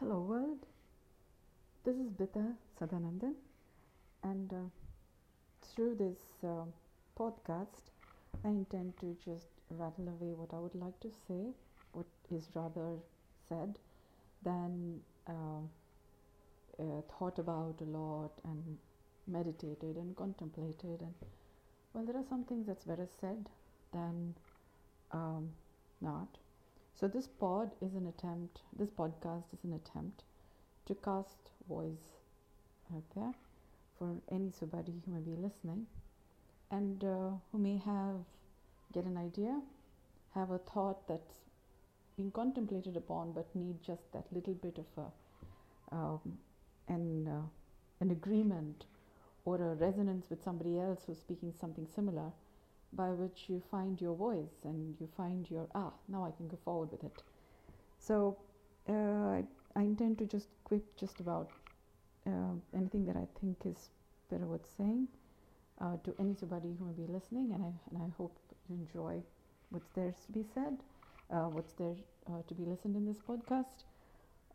Hello, world. This is Bita Sadanandan, and uh, through this uh, podcast, I intend to just rattle away what I would like to say, what is rather said than uh, uh, thought about a lot and meditated and contemplated. And well, there are some things that's better said than um, not. So, this pod is an attempt, this podcast is an attempt to cast voice out there for any somebody who may be listening and uh, who may have get an idea, have a thought that's being contemplated upon, but need just that little bit of a um, an uh, an agreement or a resonance with somebody else who's speaking something similar by which you find your voice and you find your ah now I can go forward with it. So uh, I, I, intend to just quit just about uh, anything that I think is better worth saying uh, to anybody who may be listening, and I and I hope you enjoy what's there to be said, uh, what's there uh, to be listened in this podcast.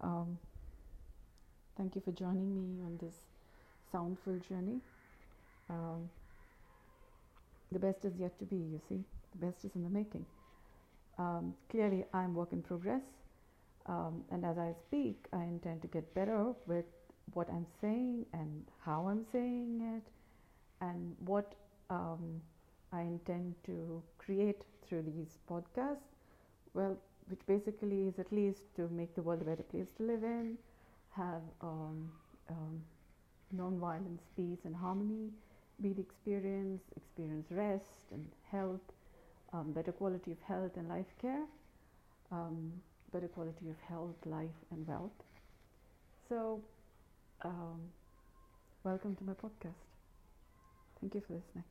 Um, thank you for joining me on this soundful journey. Um, the best is yet to be, you see. The best is in the making. Um, clearly, I'm work in progress. Um, and as I speak, I intend to get better with what I'm saying and how I'm saying it and what um, I intend to create through these podcasts. Well, which basically is at least to make the world a better place to live in, have um, um, non-violence, peace, and harmony, be the experience, experience rest and health, um, better quality of health and life care, um, better quality of health, life, and wealth. So, um, welcome to my podcast. Thank you for listening.